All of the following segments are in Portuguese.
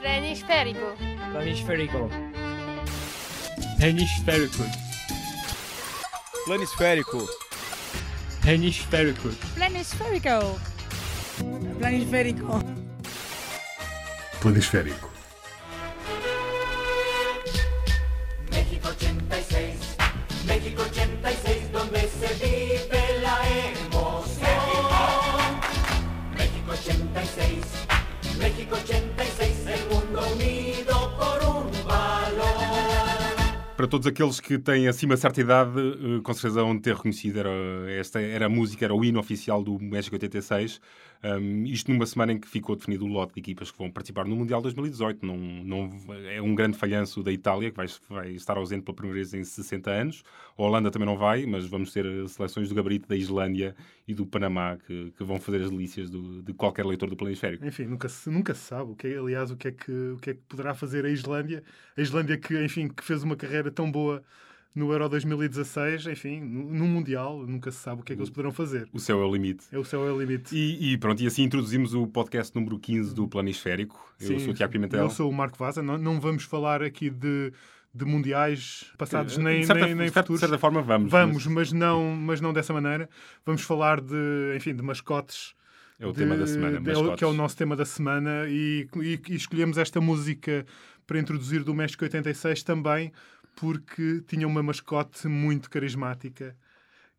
Planisférico. Planisférico. Hemisférico. Planisférico. Hemisférico. Planisférico. Planisférico. Planisférico. México 86, México Para todos aqueles que têm acima de certa idade, eh, com certeza vão ter reconhecido, era, esta era a música, era o hino oficial do México 86. Um, isto numa semana em que ficou definido o lote de equipas que vão participar no Mundial 2018. Não, não, é um grande falhanço da Itália, que vai, vai estar ausente pela primeira vez em 60 anos. A Holanda também não vai, mas vamos ter seleções do gabarito da Islândia e do Panamá que, que vão fazer as delícias do, de qualquer leitor do planisférico. Enfim, nunca se, nunca se sabe o que é, aliás, o que, é que, o que é que poderá fazer a Islândia. A Islândia que, enfim, que fez uma carreira tão boa no Euro 2016, enfim, no, Mundial, nunca se sabe o que é que eles poderão fazer. O céu é o limite. É o céu é o limite. E, e pronto, e assim introduzimos o podcast número 15 do Planisférico. Eu Sim, sou o Tiago Pimentel. Eu sou o Marco Vaza. Não, não vamos falar aqui de, de mundiais passados nem, de certa, nem, nem certa- futuros. De certa forma vamos. Vamos, mas não, mas não dessa maneira. Vamos falar de, enfim, de mascotes. É o de- tema da semana, de- é mascotes. que é o nosso tema da semana e, e- e escolhemos esta música para introduzir do México 86 também porque tinha uma mascote muito carismática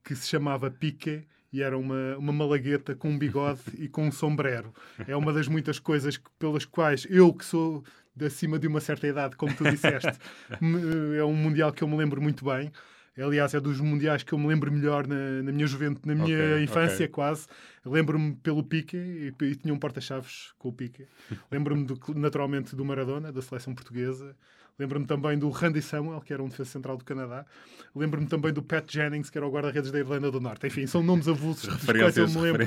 que se chamava Pique e era uma, uma malagueta com um bigode e com um sombrero. É uma das muitas coisas que- pelas quais eu, que sou de acima de uma certa idade, como tu disseste, é um mundial que eu me lembro muito bem. Aliás, é dos mundiais que eu me lembro melhor na, na minha juventude, na minha Ok, infância, ok. quase. Lembro-me pelo Pique e, e tinha um porta-chaves com o Pique. Lembro-me naturalmente do Maradona, da seleção portuguesa. Lembro-me também do Randy Samuel, que era um defesa central do Canadá. Lembro-me também do Pat Jennings, que era o guarda-redes da Irlanda do Norte. Enfim, são nomes avulsos dos quais eu me lembro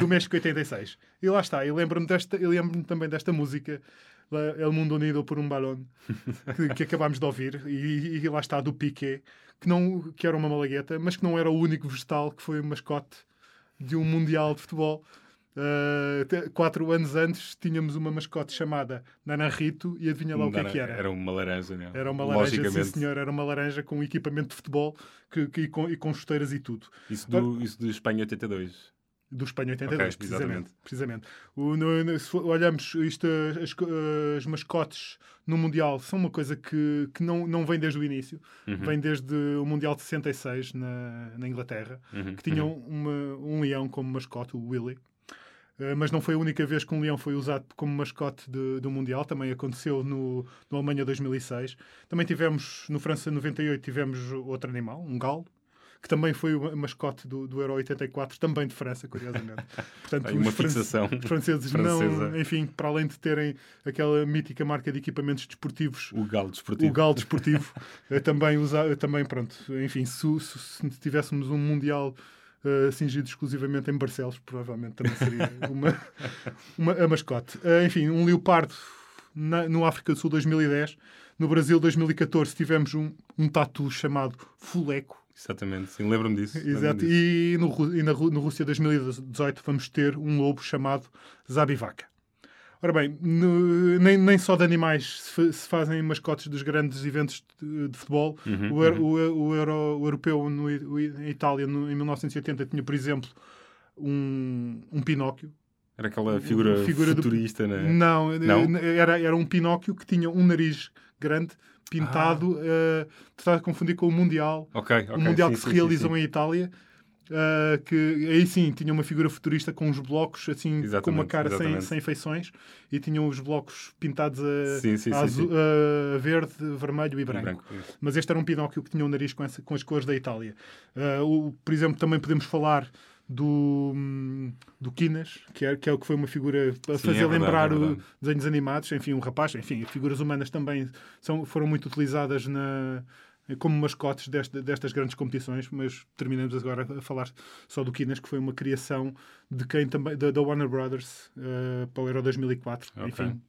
do México 86. E lá está, eu lembro-me lembro-me também desta música, El Mundo Unido por um Balón, que, que acabámos de ouvir, e, e lá está, do Piqué, que, não, que era uma malagueta, mas que não era o único vegetal que foi o mascote de um Mundial de Futebol. Uh, te- quatro anos antes tínhamos uma mascote chamada Nana Rito e adivinha lá o que é que era? Era uma laranja, né? Era uma laranja, sim senhor, era uma laranja com equipamento de futebol que, que- e, com, e com chuteiras e tudo. Isso, do, isso de Espanha 82. Do Espanha 82, Ok, precisamente. precisamente. O, no- no- se olhamos isto, as, as mascotes no Mundial são uma coisa que, que não, não vem desde o início. Uhum. Vem desde o Mundial de 66 na, na Inglaterra, Uhum, que tinham uma- um leão como mascote, o Willy. Uh, mas não foi a única vez que um leão foi usado como mascote de- do Mundial, também aconteceu no, no Alemanha 2006. Também tivemos, no França 98, tivemos outro animal, um galo, que também foi o mascote do, do Euro 84, também de França, curiosamente. Portanto, Aí uma os, fixação os franceses francesa. não, enfim, para além de terem aquela mítica marca de equipamentos desportivos, O galo desportivo. o galo desportivo, eh, também usa, eh, também pronto, enfim, se, se- se tivéssemos um mundial eh, cingido exclusivamente em Barcelos, provavelmente também seria uma, uma a mascote. Eh, enfim, um leopardo na- no África do Sul 2010, no Brasil 2014 tivemos um, um tatu chamado Fuleco. Exatamente, sim, lembro-me disso. Exato. disso. E, no, e na, no Rússia 2018 vamos ter um lobo chamado Zabivaca. Ora bem, no- nem, nem só de animais se, se fazem mascotes dos grandes eventos de, de futebol. Uhum, o, euro- o, o euro- o europeu no, o em Itália, no- em 1980, tinha, por exemplo, um, um Pinóquio. Era aquela figura, Figura do- futurista, né? Não, Não? Era, era um Pinóquio que tinha um nariz grande, pintado, eh, estás a confundir com o Mundial Ok, ok. o Mundial sim, que se sim, realizou sim. em Itália, ah, que aí sim tinha uma figura futurista com os blocos, assim, com uma Exatamente, cara sem, exatamente. sem feições, e tinham os blocos pintados a, Sim, sim, a azul- sim. a verde, vermelho e branco. branco. Mas este era um Pinóquio que tinha um nariz com, essa- com as cores da Itália. Ah, o- por exemplo, também podemos falar do, do Quinas, que é, que é o que foi uma figura a Sim, fazer é verdade, lembrar é o desenhos animados, enfim, um rapaz, enfim, figuras humanas também são, foram muito utilizadas na, como mascotes desta- destas grandes competições, mas terminamos agora a falar só do Quinas, que foi uma criação de quem também, da, da Warner Brothers eh, para o Euro 2004, Ok. enfim,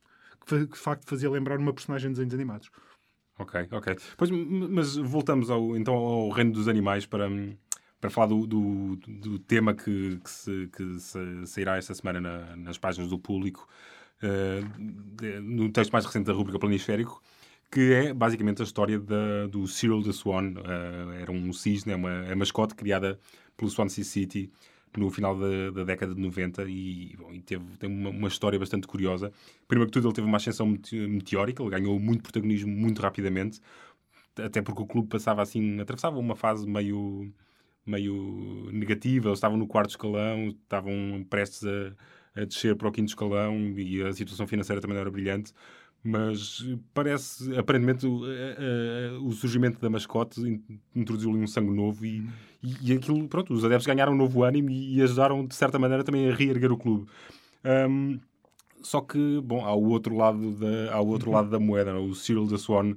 que, de facto fazia lembrar uma personagem de desenhos animados. Ok, ok. Pois, mas voltamos ao, então ao reino dos animais para, para falar do, do, do tema que, que, se, que se sairá esta semana na- nas páginas do público. uh, de, no texto mais recente da rubrica Planisférico, que é basicamente a história da, do Cyril the Swan. Uh, era um cisne, é uma, é mascote criada pelo Swansea City no final da, da década de 90 e, bom, e teve, tem uma, uma, história bastante curiosa. Primeiro que tudo, ele teve uma ascensão meteórica, ele ganhou muito protagonismo muito rapidamente, até porque o clube passava assim, atravessava uma fase meio, meio negativa, eles estavam no quarto escalão, estavam prestes a, a descer para o quinto escalão e a situação financeira também não era brilhante mas parece, aparentemente, o, o surgimento da mascote introduziu-lhe um sangue novo e, e, e, aquilo, pronto, os adeptos ganharam um novo ânimo e, e ajudaram, de certa maneira, também a reerguer o clube. Um, só que, bom, há o outro lado da, há o outro lado da moeda, não? É? o Cyril da Swan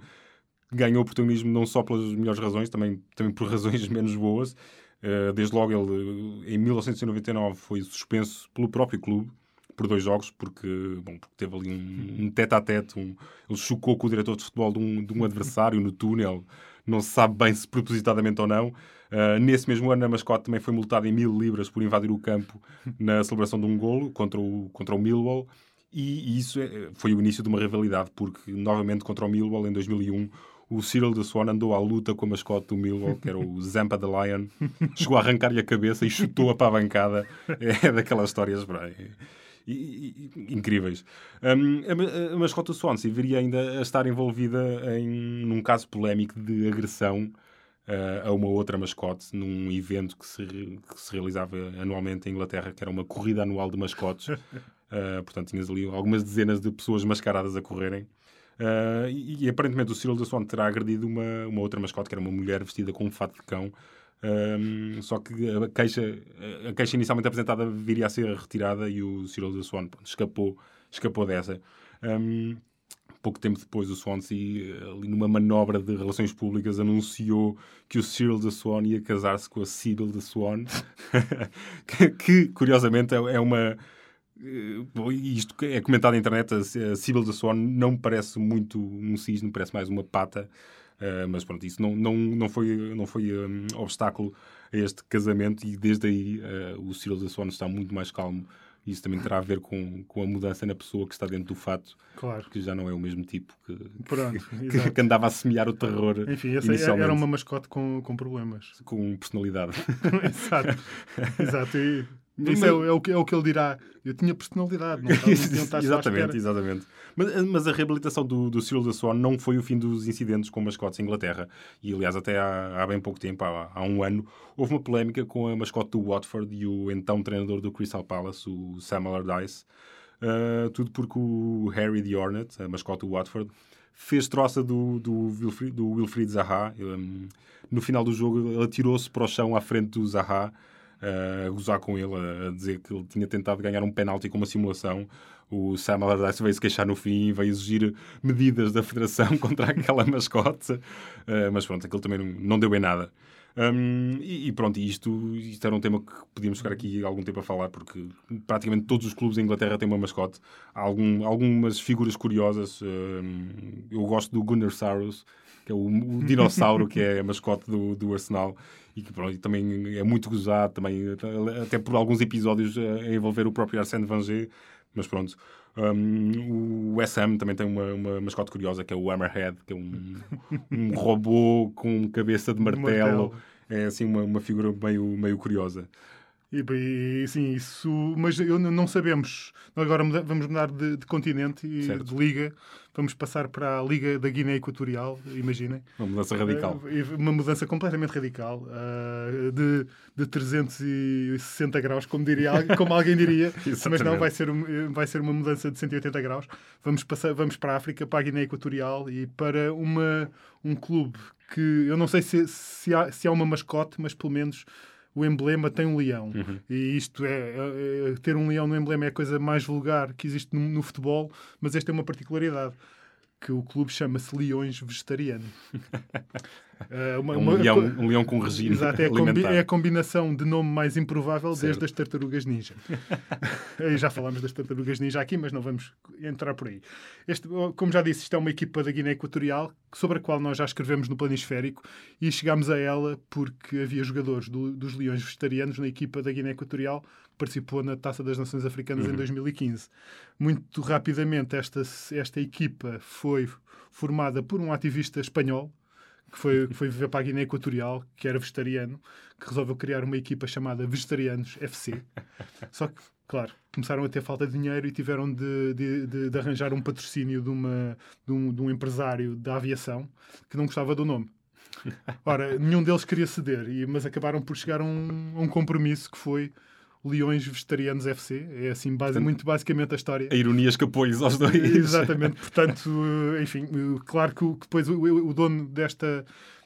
ganhou protagonismo não só pelas melhores razões, também, também por razões menos boas. Uh, desde logo, ele, em 1999, foi suspenso pelo próprio clube por dois jogos, porque, bom, porque teve ali um, um tete a tete, um, ele chocou com o diretor de futebol de um, de um adversário no túnel, não se sabe bem se propositadamente ou não. Uh, nesse mesmo ano, a mascote também foi multada em mil libras por invadir o campo na celebração de um golo contra o, contra o Millwall. E, e isso é, foi o início de uma rivalidade, porque novamente contra o Millwall em 2001 o Cyril de Swan andou à luta com a mascote do Millwall, que era o Zampa the Lion, chegou a arrancar-lhe a cabeça e chutou-a para a bancada. É daquelas histórias e, e, incríveis. Um, a, a mascota Swansea viria ainda a estar envolvida em um caso polémico de agressão uh, a uma outra mascote num evento que se, que se realizava anualmente em Inglaterra, que era uma corrida anual de mascotes. Uh, portanto, tinhas ali algumas dezenas de pessoas mascaradas a correrem. Uh, e, e, aparentemente o Cyril da Swan terá agredido uma, uma outra mascote, que era uma mulher vestida com um fato de cão, um, só que a queixa, a queixa inicialmente apresentada viria a ser retirada e o Cyril da Swan pronto, escapou, escapou dessa. Um, pouco tempo depois, o Swansea, ali numa manobra de relações públicas, anunciou que o Cyril da Swan ia casar-se com a Sybil da Swan, que, curiosamente é, é uma. Uh, isto é comentado na internet. A Sybil da Swan não parece muito um cisne, parece mais uma pata. Uh, mas pronto, isso não, não, não foi, não foi um, obstáculo a este casamento e desde aí uh, o Cyril da Swan está muito mais calmo. Isso também terá a ver com, com a mudança na pessoa que está dentro do fato, claro. que já não é o mesmo tipo que, Pronto, que, que andava a semear o terror. Enfim, essa era uma mascote com, com problemas. Com personalidade. exato. exato. E isso é, é, o que, é o que ele dirá. Eu tinha personalidade, não estava, Exatamente, exatamente. Mas, mas, a reabilitação do, do Cyril da Swan não foi o fim dos incidentes com mascotes em Inglaterra. E, aliás, até há, há bem pouco tempo, há, há, um ano, houve uma polémica com a mascote do Watford e o então treinador do Crystal Palace, o Sam Allardyce. Uh, tudo porque o Harry the Hornet, a mascote do Watford, fez troça do, do, Wilfried, do Wilfried Zaha. Um, no final do jogo, ele atirou-se para o chão à frente do Zaha a gozar com ele, a dizer que ele tinha tentado ganhar um penalti com uma simulação. O Sam Allardyce veio se queixar no fim e veio exigir medidas da federação contra aquela mascote. Uh, mas pronto, aquilo também não, não deu em nada. Um, e, e, pronto, isto, isto era um tema que podíamos ficar aqui algum tempo a falar, porque praticamente todos os clubes da Inglaterra têm uma mascote. Há algum, algumas figuras curiosas. Um, eu gosto do Gunnar Saros, que é o, o dinossauro que é a mascote do, do Arsenal e que pronto, também é muito gozado, também, até por alguns episódios a envolver o próprio Arsène Wenger, mas pronto. Um, o Ham também tem uma, uma mascote curiosa que é o Hammerhead, que é um, um robô com cabeça de martelo. É assim uma, uma figura meio, meio curiosa. E, e sim, isso. Mas eu, não sabemos. Agora muda, vamos mudar de, de continente e certo. de liga. Vamos passar para a Liga da Guiné Equatorial, imaginem. Uma mudança radical. Uh, uma mudança completamente radical. Uh, de, de 360 graus, como, diria, como alguém diria. mas não, vai ser, vai ser uma mudança de 180 graus. Vamos, passar, vamos para a África, para a Guiné Equatorial e para uma, um clube que eu não sei se, se, há, se há uma mascote, mas pelo menos o emblema tem um leão. Uhum. E isto é, é, é, Ter um leão no emblema é a coisa mais vulgar que existe no, no futebol, mas esta é uma particularidade. Que o clube chama-se Leões Vegetariano. Uh, uma- É um, uma- leão, um leão com regime Exato, é a, combi- é a combinação de nome mais improvável Certo. desde as tartarugas ninja. Já falámos das tartarugas ninja aqui, mas não vamos entrar por aí. Este, como já disse, isto é uma equipa da Guiné Equatorial sobre a qual nós já escrevemos no Planisférico e chegámos a ela porque havia jogadores do- dos Leões Vegetarianos na equipa da Guiné Equatorial que participou na Taça das Nações Africanas em 2015. Muito rapidamente, esta, esta equipa foi formada por um ativista espanhol que foi, que foi viver para a Guiné Equatorial, que era vegetariano, que resolveu criar uma equipa chamada Vegetarianos FC. Só que, claro, começaram a ter falta de dinheiro e tiveram de, de- de- de arranjar um patrocínio de, uma, um, de um empresário da aviação que não gostava do nome. Ora, nenhum deles queria ceder, mas acabaram por chegar a um, a um compromisso que foi Leões Vegetarianos FC. É assim, base- muito basicamente a história. A ironia escapou-lhes aos dois. Exatamente, portanto, eh, enfim, eh, claro que, depois o, o dono desta,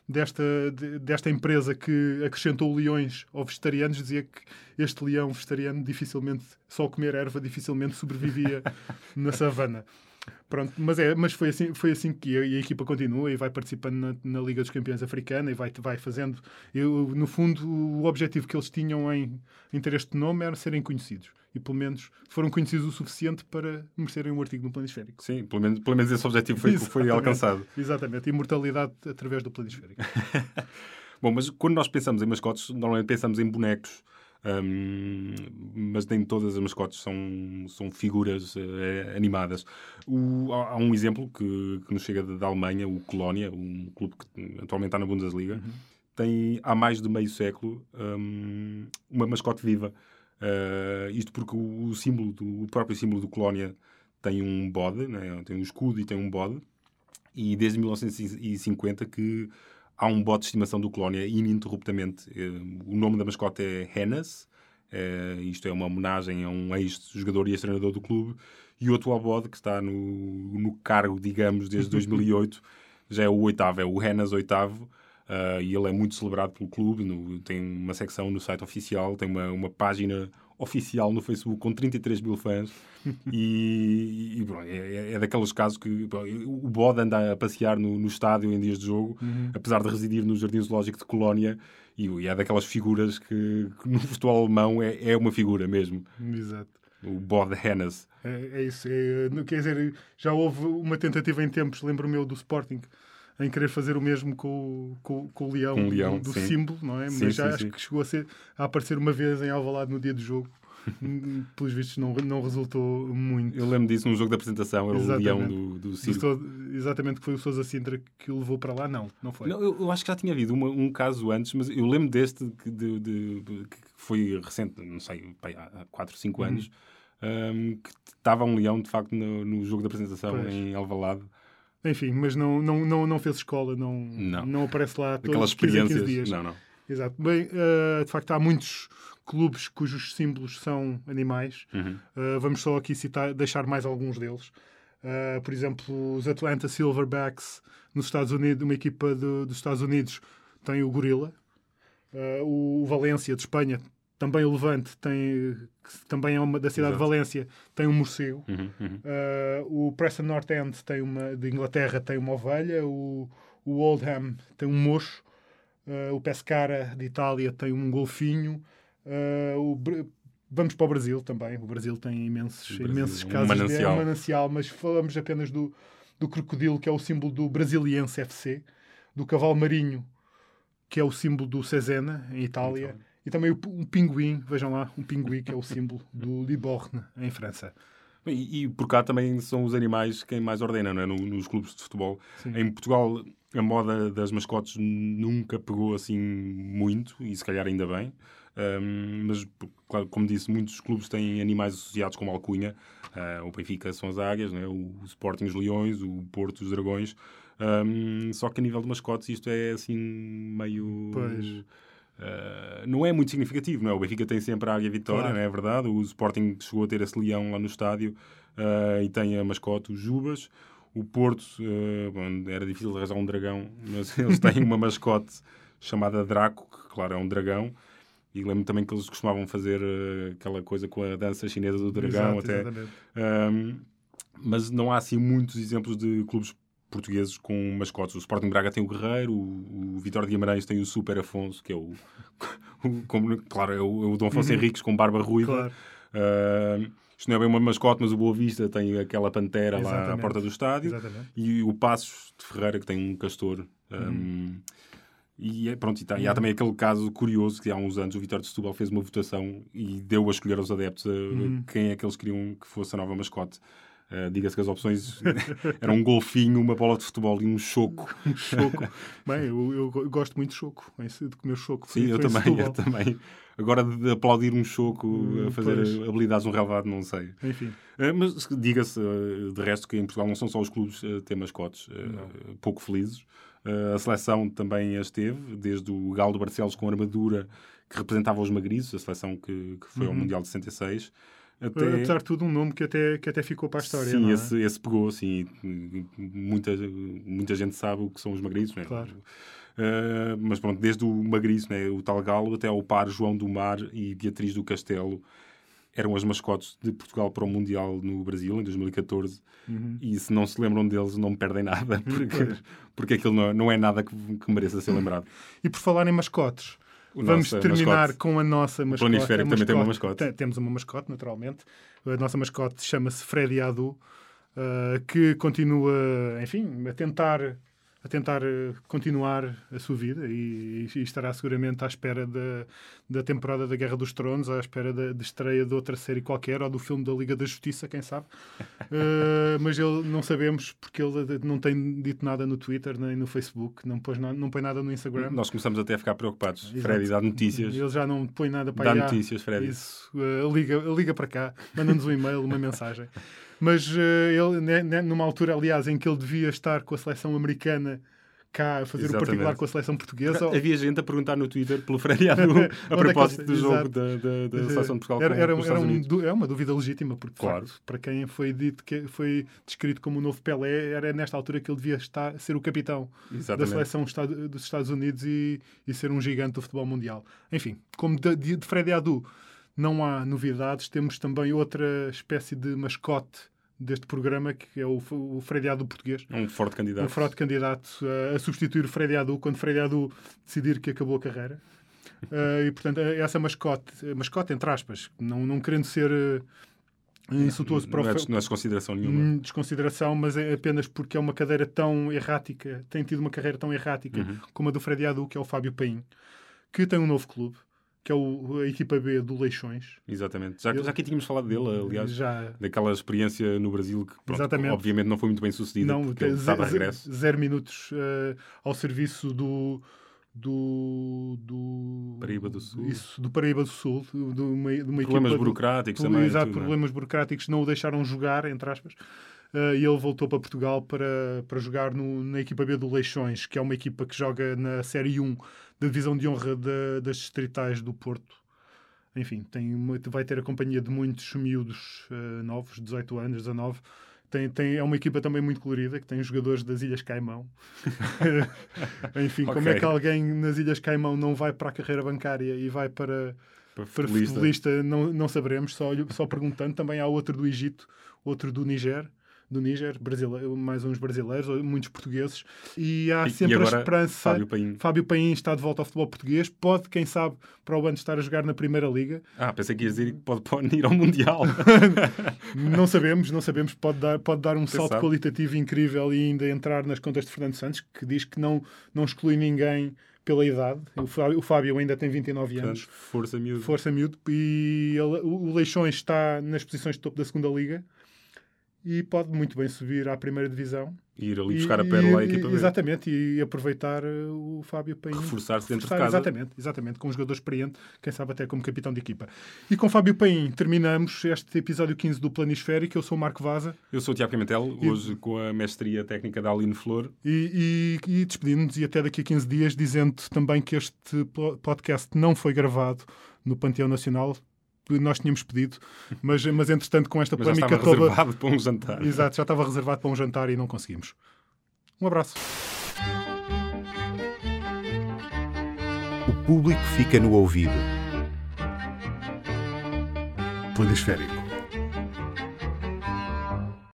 desta, de- desta empresa que acrescentou leões ou vegetarianos dizia que este leão vegetariano dificilmente, só comer erva, dificilmente sobrevivia na savana. Pronto, mas, é, mas foi, assim, foi assim que a, e a equipa continua e vai participando na, na Liga dos Campeões Africana e vai, vai fazendo. Eu, no fundo, o objetivo que eles tinham em, em ter este nome era serem conhecidos. E pelo menos foram conhecidos o suficiente para merecerem um artigo no planisférico. Sim, pelo menos, pelo menos esse objetivo foi, foi alcançado. Exatamente, imortalidade através do planisférico. Bom, mas quando nós pensamos em mascotes, normalmente pensamos em bonecos. Hum, mas nem todas as mascotes são, são figuras eh, animadas. O- há, há um exemplo que, que nos chega da, Alemanha, o Colónia, um clube que atualmente está na Bundesliga, tem há mais de meio século hum, uma mascote viva. Eh, isto porque o, o símbolo, do, o próprio símbolo do Colónia tem um bode, né? tem um escudo e tem um bode. E desde 1950 que há um bode de estimação do Colónia ininterruptamente. Eh, O nome da mascote é Hennes. Eh, isto é uma homenagem a um ex-jogador e ex-treinador do clube. E o atual bode, que está no, no cargo, digamos, desde 2008, já é o oitavo, é o Hennes oitavo. Ah, e ele é muito celebrado pelo clube. no- tem uma secção no site oficial, tem uma, uma página oficial no Facebook com 33 mil fãs. e e, pronto, é, é daqueles casos que pronto, o bode anda a passear no, no estádio em dias de jogo, apesar de residir no Jardim Zoológico de Colónia. E, e é daquelas figuras que, que no futebol alemão é, é uma figura mesmo. Exato. O bode Hennes. É, é isso. É, quer dizer, já houve uma tentativa em tempos, lembro-me eu, do Sporting, em querer fazer o mesmo com, o- com, com o leão, Com o leão, do, do símbolo, não é? Sim, Mas já sim, acho sim. que chegou a, ser, a aparecer uma vez em Alvalade no dia do jogo. Pelos vistos não, não resultou muito. Eu lembro disso num jogo da apresentação, era o Exatamente. leão do, do circo. Exatamente que foi o Sousa Sintra que o levou para lá, não, não foi. Não, eu, eu acho que já tinha havido uma- um caso antes, mas eu lembro deste que, de- de- de- que foi recente, não sei, há 4, 5 Uhum. anos, hum, que estava um leão, de facto, no, no jogo da apresentação Pois. em Alvalade. Enfim, mas não, não, não, não fez escola, não, Não. não aparece lá Aquelas todos 15 em 15 experiências. dias. Não, não. Exato. Bem, eh, de facto, há muitos clubes cujos símbolos são animais. Uhum. Eh, vamos só aqui citar, deixar mais alguns deles. Eh, por exemplo, os Atlanta Silverbacks nos Estados Unidos, uma equipa do- dos Estados Unidos tem o gorila. O Valência de Espanha, também o Levante, tem, que também é uma da cidade Exato. de Valência, tem um morcego. Uhum, uhum. Uh, o Preston North End tem uma, de Inglaterra tem uma ovelha, o, o Oldham tem um mocho, uh, o Pescara de Itália tem um golfinho, uh, o vamos para o Brasil também, o Brasil tem imensos, Brasil, imensos um casos de manancial. é um manancial, mas falamos apenas do, do crocodilo, que é o símbolo do Brasiliense FC, do cavalo marinho, que é o símbolo do Cesena, em Itália, Então. E também um pinguim, vejam lá, um pinguim que é o símbolo do Liborne, em França. E, e por cá também são os animais quem mais ordena, não é? No- nos clubes de futebol. Sim. Em Portugal, a moda das mascotes nunca pegou assim muito, e se calhar ainda bem. Ahm, mas, claro, como disse, muitos clubes têm animais associados com uma alcunha. Ah, o Benfica são as águias, não é? o Sporting os leões, o Porto os dragões. Ahm, só que a nível de mascotes isto é assim meio... Pois. Uh, não é muito significativo, não é? O Benfica tem sempre a Águia Vitória, Claro. não é verdade? O Sporting chegou a ter esse leão lá no estádio uh, e tem a mascote, os Jubas. O Porto, uh, bom, era difícil arranjar um dragão, mas eles têm uma mascote chamada Draco, que claro é um dragão. E lembro também que eles costumavam fazer aquela coisa com a dança chinesa do dragão Exato, até. Um, mas não há assim muitos exemplos de clubes portugueses com mascotes. O Sporting Braga tem o Guerreiro, o, o Vitória de Guimarães tem o Super Afonso, que é o, o como, claro, é o, é o Dom Afonso Henriques com barba ruiva. Claro. Uh, isto não é bem uma mascote, mas o Boa Vista tem aquela pantera lá à Exatamente. porta do estádio. Exatamente. E o Passos de Ferreira, que tem um castor. Um, E, é- pronto, e, tá- e há também aquele caso curioso que há uns anos o Vitória de Setúbal fez uma votação e deu a escolher aos adeptos uh, quem é que eles queriam que fosse a nova mascote. Uh, Diga-se que as opções eram um golfinho, uma bola de futebol e um choco. Um choco. Bem, eu, eu go- gosto muito de choco, de comer choco. Sim, eu também, eu também. Agora de aplaudir um choco, a fazer pois. habilidades no relevado, não sei. Enfim, Uh, Mas diga-se, uh, de resto, que em Portugal não são só os clubes a ter mascotes uh, pouco felizes. Uh, a seleção também as teve, desde o Galo de Barcelos com armadura que representava os magriços, a seleção que, que foi ao Mundial de 66. Até... Apesar de tudo, um nome que até, que até ficou para a história. Sim, não é? esse, esse pegou, sim. Muita, muita gente sabe o que são os magriços, né? Claro. Uh, mas pronto, desde o magriço, né? o tal Galo, até ao par João do Mar e Beatriz do Castelo, eram as mascotes de Portugal para o Mundial no Brasil, em 2014. Uhum. E se não se lembram deles, não perdem nada, porque, porque aquilo não, não é nada que, que mereça ser lembrado. E por falar em mascotes, O vamos terminar mascote. com a nossa mascote. Planisférico A também tem uma mascote. Tem- Temos uma mascote, naturalmente. A nossa mascote chama-se Freddy Adu, uh, que continua, enfim, a tentar, a tentar uh, continuar a sua vida e, e estará seguramente à espera da, da temporada da Guerra dos Tronos, à espera da, de estreia de outra série qualquer ou do filme da Liga da Justiça, quem sabe. Uh, mas ele não sabemos porque ele não tem dito nada no Twitter nem no Facebook, não, pôs na, não põe nada no Instagram. Nós começamos até a ficar preocupados. Exato. Freddy, dá notícias. Ele já não põe nada para Dá aí. notícias, Freddy. Isso. Uh, liga, liga para cá, manda-nos um e-mail, uma mensagem. Mas uh, ele, né, né, numa altura, aliás, em que ele devia estar com a seleção americana cá a fazer o Exatamente. particular com a seleção portuguesa. Havia gente a perguntar no Twitter pelo Freddy Adu Onde é a que propósito ele- do jogo da, da, da seleção de Portugal era, era, com os era um é uma dúvida legítima, porque Claro. facto, para quem foi dito que foi descrito como o novo Pelé, era nesta altura que ele devia estar, ser o capitão da Exatamente. seleção estado- dos Estados Unidos e, e ser um gigante do futebol mundial. Enfim, como de, de Freddy Adu não há novidades, temos também outra espécie de mascote deste programa, que é o, o Freddy Adu português. É um forte candidato. Um forte candidato a, a substituir o Freddy Adu quando Freddy Adu decidir que acabou a carreira. Uh, e, portanto, essa mascote, mascote entre aspas, não, não querendo ser uh, insultuoso para o não, é, não é desconsideração nenhuma. Hum, desconsideração, mas é apenas porque é uma cadeira tão errática, tem tido uma carreira tão errática Uhum. como a do Freddy Adu, que é o Fábio Paim, que tem um novo clube, que é o- a equipa B do Leixões. Exatamente. Já, Ele- já aqui tínhamos falado dele, aliás, Já daquela experiência no Brasil que, pronto, obviamente, não foi muito bem sucedida não, porque ele estava a regresso. zero minutos eh, ao serviço do do, do Paraíba do Sul. Isso, do Paraíba do Sul, de uma, de uma Problemas equipa burocráticos também. Exato, não é? problemas burocráticos não o deixaram jogar, entre aspas. Uh, e ele voltou para Portugal para, para jogar no- na equipa B do Leixões, que é uma equipa que joga na Série 1 da Divisão de Honra da- das Distritais do Porto. Enfim, tem vai ter a companhia de muitos miúdos uh, novos, 18 anos, 19. Tem, tem, é uma equipa também muito colorida, que tem jogadores das Ilhas Caimão. Enfim, como é que alguém nas Ilhas Caimão não vai para a carreira bancária e vai para, Para para futebolista. não, não saberemos, só, só perguntando. Também há outro do Egito, outro do Niger, do Níger, brasileiro, mais uns brasileiros, muitos portugueses. E há E- sempre e agora, a esperança. Fábio Paim. Fábio Paim está de volta ao futebol português. Pode, quem sabe, para o ano estar a jogar na Primeira Liga. Ah, pensei que ias dizer que pode, pode ir ao Mundial. Não sabemos, não sabemos. Pode dar, pode dar um salto qualitativo incrível e ainda entrar nas contas de Fernando Santos, que diz que não, não exclui ninguém pela idade. O Fábio, o Fábio ainda tem 29 anos. Portanto, força miúdo. Força miúdo. E ele- o o Leixões está nas posições de topo da segunda Liga e pode muito bem subir à primeira divisão. Ir ali E- buscar a e- pérola à e- equipa B. Exatamente, e aproveitar uh, o Fábio Paim. Reforçar-se dentro de Reforçar, casa. Exatamente, exatamente, com um jogador experiente, quem sabe até como capitão de equipa. E com Fábio Paim terminamos este episódio 15 do Planisférico. Eu sou o Marco Vaza Eu sou o Tiago Pimentel, E- hoje com a mestria técnica da Aline Flor. e, e, e despedimos-nos e até daqui a 15 dias, dizendo também que este po- podcast não foi gravado no Panteão Nacional. Nós tínhamos pedido, mas, mas entretanto, com esta Mas já polémica estava toda. reservado para um jantar. Exato, já estava reservado para um jantar e não conseguimos. Um abraço. O público fica no ouvido. Planisférico.